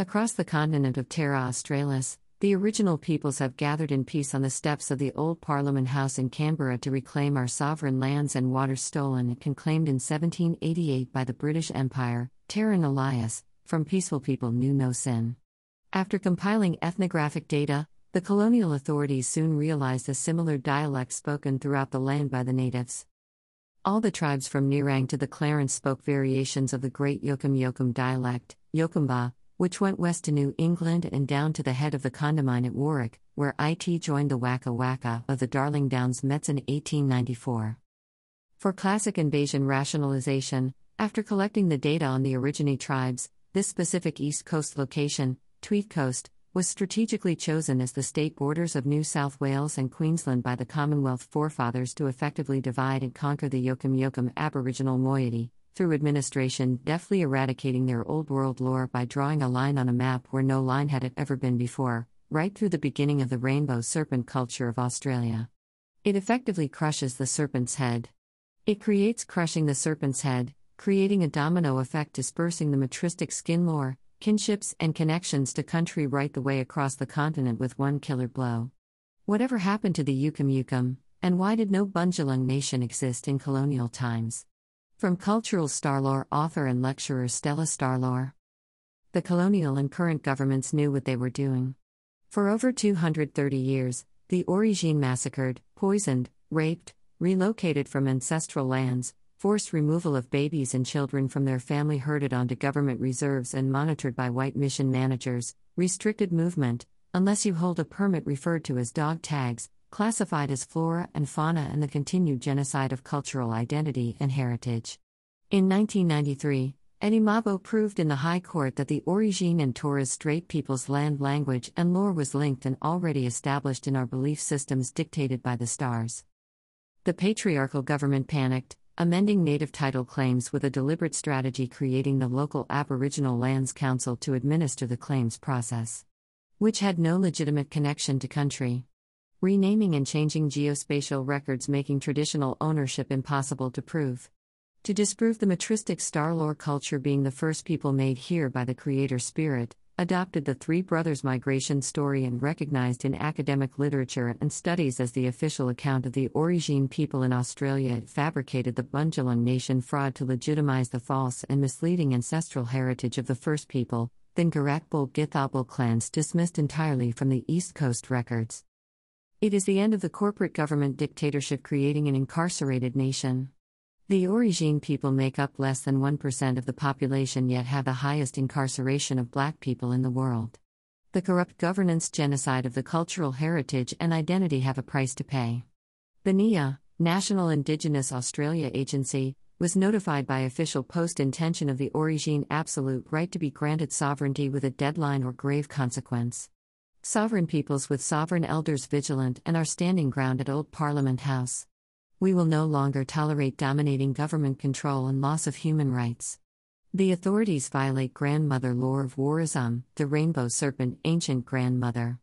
Across the continent of Terra Australis, the original peoples have gathered in peace on the steps of the old Parliament House in Canberra to reclaim our sovereign lands and waters stolen and claimed in 1788 by the British Empire, Terra Nullius, from peaceful people knew no sin. After compiling ethnographic data, the colonial authorities soon realized a similar dialect spoken throughout the land by the natives. All the tribes from Nerang to the Clarence spoke variations of the great Yokum Yokum dialect, Yokumba, which went west to New England and down to the head of the Condamine at Warwick, where IT joined the Waka Waka of the Darling Downs Mets in 1894. For classic invasion rationalization, after collecting the data on the Aborigine tribes, this specific East Coast location, Tweed Coast, was strategically chosen as the state borders of New South Wales and Queensland by the Commonwealth forefathers to effectively divide and conquer the Yokum Yokum Aboriginal moiety, through administration deftly eradicating their old world lore by drawing a line on a map where no line had ever been before, right through the beginning of the rainbow serpent culture of Australia. It effectively crushes the serpent's head. It creates crushing the serpent's head, creating a domino effect dispersing the matristic skin lore, kinships, and connections to country right the way across the continent with one killer blow. Whatever happened to the Yukum Yukum, and why did no Bundjalung nation exist in colonial times? From cultural Starlore author and lecturer Stella Starlore. The colonial and current governments knew what they were doing. For over 230 years, the Origine massacred, poisoned, raped, relocated from ancestral lands, forced removal of babies and children from their family herded onto government reserves and monitored by white mission managers, restricted movement, unless you hold a permit referred to as dog tags, classified as flora and fauna, and the continued genocide of cultural identity and heritage. In 1993, Eddie Mabo proved in the High Court that the Origine and Torres Strait peoples' land, language, and lore was linked and already established in our belief systems dictated by the stars. The patriarchal government panicked, amending native title claims with a deliberate strategy creating the local Aboriginal Lands Council to administer the claims process, which had no legitimate connection to country renaming and changing geospatial records, making traditional ownership impossible to prove. To disprove the matristic star lore culture being the first people made here by the Creator Spirit, adopted the Three Brothers migration story and recognized in academic literature and studies as the official account of the Origine people in Australia, it fabricated the Bundjalung nation fraud to legitimize the false and misleading ancestral heritage of the first people, then Garakbul Githarbul clans dismissed entirely from the East Coast records. It is the end of the corporate government dictatorship creating an incarcerated nation. The Origine people make up less than 1% of the population yet have the highest incarceration of black people in the world. The corrupt governance genocide of the cultural heritage and identity have a price to pay. The NIA, National Indigenous Australia Agency, was notified by official post intention of the Origine absolute right to be granted sovereignty with a deadline or grave consequence. Sovereign peoples with sovereign elders vigilant and are standing ground at Old Parliament House. We will no longer tolerate dominating government control and loss of human rights. The authorities violate grandmother lore of Warism, the rainbow serpent, ancient grandmother.